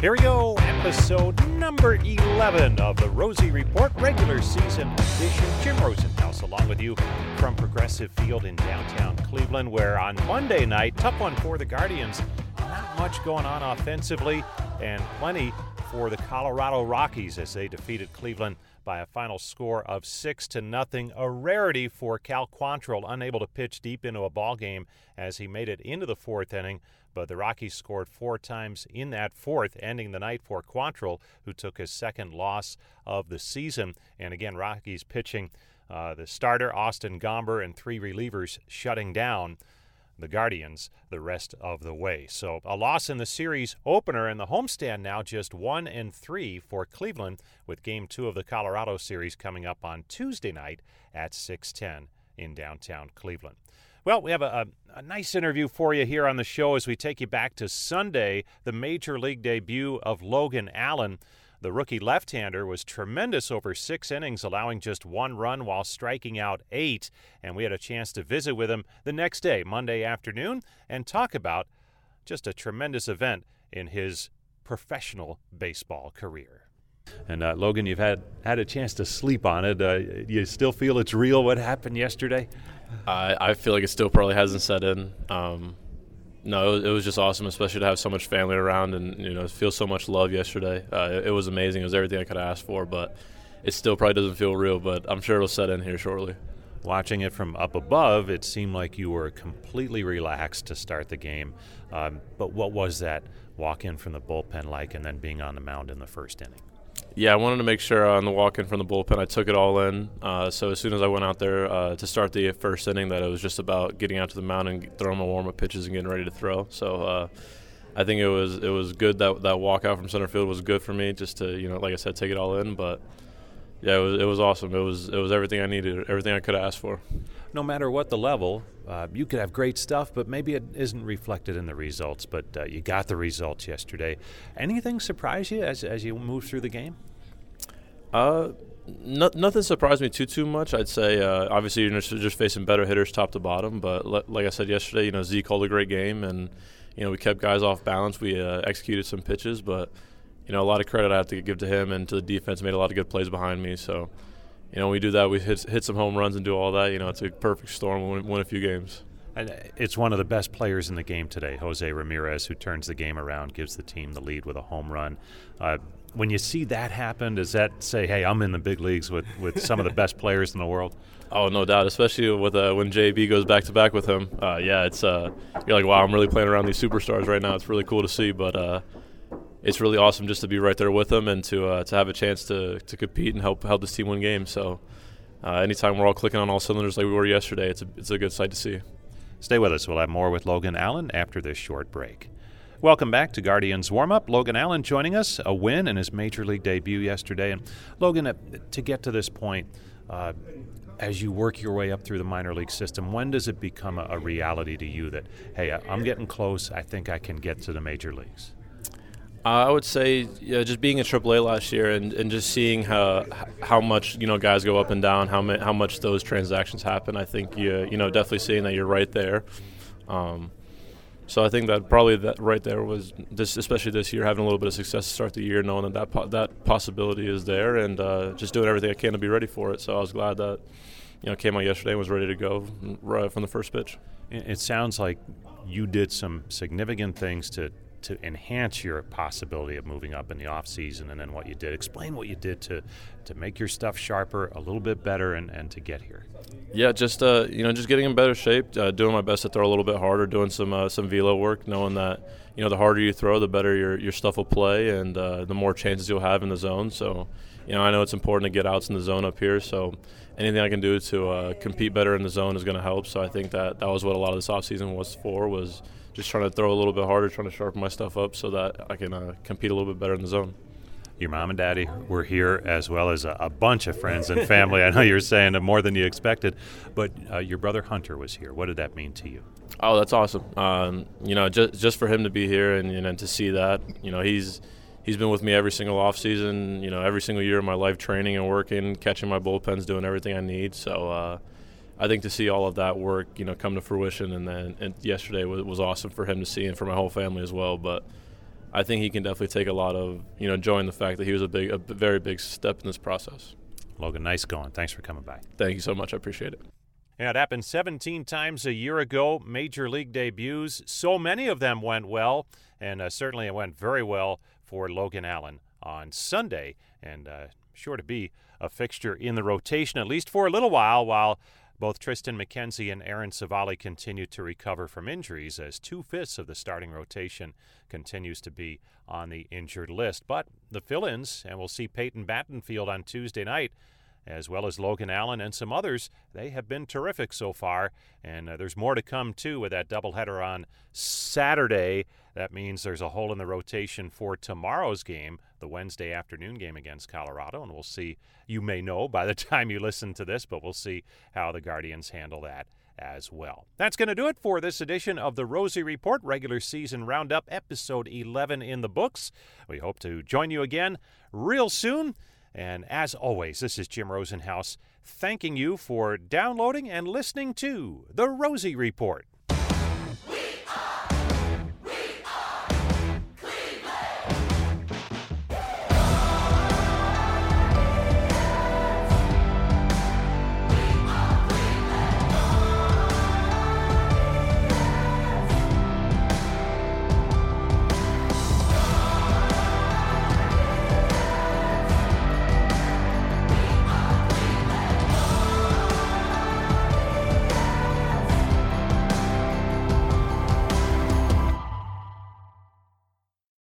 Here we go, episode number 11 of the Rosey Report regular season edition. Jim Rosenhaus along with you from Progressive Field in downtown Cleveland, where on Monday night, tough one for the Guardians. Not much going on offensively, and plenty for the Colorado Rockies as they defeated Cleveland by a final score of six to nothing. A rarity for Cal Quantrill, unable to pitch deep into a ball game as he made it into the fourth inning but the Rockies scored four times in that fourth, ending the night for Quantrill, who took his second loss of the season. And again, Rockies pitching uh, the starter, Austin Gomber, and three relievers shutting down the Guardians the rest of the way. So a loss in the series opener and the homestand now just one and three for Cleveland, with game two of the Colorado series coming up on Tuesday night at 610 in downtown Cleveland. Well, we have a, a, a, nice interview for you here on the show as we take you back to Sunday, the major league debut of Logan Allen. The rookie left hander was tremendous over six innings, allowing just one run while striking out eight. And we had a chance to visit with him the next day, Monday afternoon, and talk about just a tremendous event in his professional baseball career. And uh, Logan, you've had had a chance to sleep on it. Uh, you still feel it's real? What happened yesterday? I, I feel like it still probably hasn't set in. Um, no, it, was just awesome, especially to have so much family around and you know feel so much love yesterday. Uh, it, it, was amazing. It was everything I could ask for, but it still probably doesn't feel real. But I'm sure it'll set in here shortly. Watching it from up above, it seemed like you were completely relaxed to start the game. Um, but what was that walk in from the bullpen like, and then being on the mound in the first inning? Yeah, I wanted to make sure on the walk in from the bullpen I took it all in. Uh, so as soon as I went out there uh, to start the first inning, that it was just about getting out to the mound and throwing my warm up pitches and getting ready to throw. So uh, I think it was it was good that that walk out from center field was good for me just to you know like I said take it all in. But yeah, it was it was awesome. It was it was everything I needed, everything I could ask for. No matter what the level, uh, you could have great stuff, but maybe it isn't reflected in the results. But uh, you got the results yesterday. Anything surprise you as as you move through the game? Uh, no, nothing surprised me too too much. I'd say uh, obviously you're just, just, facing better hitters top to bottom, but le- like I said yesterday, you know Zeke called a great game, and you know we kept guys off balance. We uh, executed some pitches, but you know a lot of credit I have to give to him and to the defense. Made a lot of good plays behind me, so you know we do that. We hit hit some home runs and do all that. You know it's a perfect storm. We win a few games. And it's one of the best players in the game today, Jose Ramirez, who turns the game around, gives the team the lead with a home run. Uh, when you see that happen, does that say, "Hey, I'm in the big leagues with, with some of the best players in the world"? Oh, no doubt. Especially with uh, when JB goes back to back with him. Uh, yeah, it's uh, you're like, wow, I'm really playing around these superstars right now. It's really cool to see, but uh, it's really awesome just to be right there with them and to uh, to have a chance to, to compete and help help this team win games. So, uh, anytime we're all clicking on all cylinders like we were yesterday, it's a, it's a good sight to see. Stay with us. We'll have more with Logan Allen after this short break. Welcome back to Guardians Warm Up. Logan Allen joining us, a win in his major league debut yesterday. And Logan, uh, to get to this point, uh, as you work your way up through the minor league system, when does it become a, a reality to you that, hey, I'm getting close, I think I can get to the major leagues? Uh, I would say, yeah, just being in AAA last year and, and just seeing how how much you know guys go up and down, how ma- how much those transactions happen. I think you you know definitely seeing that you're right there. Um, so I think that probably that right there was this, especially this year, having a little bit of success to start the year, knowing that that, po- that possibility is there, and uh, just doing everything I can to be ready for it. So I was glad that you know came out yesterday and was ready to go right from the first pitch. It sounds like you did some significant things to to enhance your possibility of moving up in the off season and then what you did. Explain what you did to to make your stuff sharper a little bit better and, and to get here. Yeah just uh, you know just getting in better shape uh, doing my best to throw a little bit harder doing some uh, some velo work knowing that you know the harder you throw the better your, your stuff will play and uh, the more chances you'll have in the zone. So you know I know it's important to get outs in the zone up here so anything I can do to uh, compete better in the zone is going to help. So I think that that was what a lot of this offseason was for was – just trying to throw a little bit harder, trying to sharpen my stuff up so that I can uh, compete a little bit better in the zone. Your mom and daddy were here, as well as a, a bunch of friends and family. I know you're saying more than you expected, but uh, your brother Hunter was here. What did that mean to you? Oh, that's awesome. Um, you know, just just for him to be here and you know to see that, you know, he's he's been with me every single off season. You know, every single year of my life, training and working, catching my bullpens, doing everything I need. So. Uh, I think to see all of that work, you know, come to fruition, and then and yesterday was, was awesome for him to see and for my whole family as well. But I think he can definitely take a lot of you know joy in the fact that he was a big, a very big step in this process. Logan, nice going. Thanks for coming by. Thank you so much. I appreciate it. Yeah, it happened 17 times a year ago, major league debuts. So many of them went well, and uh, certainly it went very well for Logan Allen on Sunday, and uh, sure to be a fixture in the rotation, at least for a little while, while both Triston McKenzie and Aaron Civale continue to recover from injuries as two fifths of the starting rotation continues to be on the injured list. But the fill ins, and we'll see Peyton Battenfield on Tuesday night, as well as Logan Allen and some others, they have been terrific so far. And uh, there's more to come, too, with that doubleheader on Saturday. That means there's a hole in the rotation for tomorrow's game, the Wednesday afternoon game against Colorado. And we'll see, you may know by the time you listen to this, but we'll see how the Guardians handle that as well. That's going to do it for this edition of the Rosey Report regular season roundup, episode 11 in the books. We hope to join you again real soon. And as always, this is Jim Rosenhaus thanking you for downloading and listening to The Rosey Report.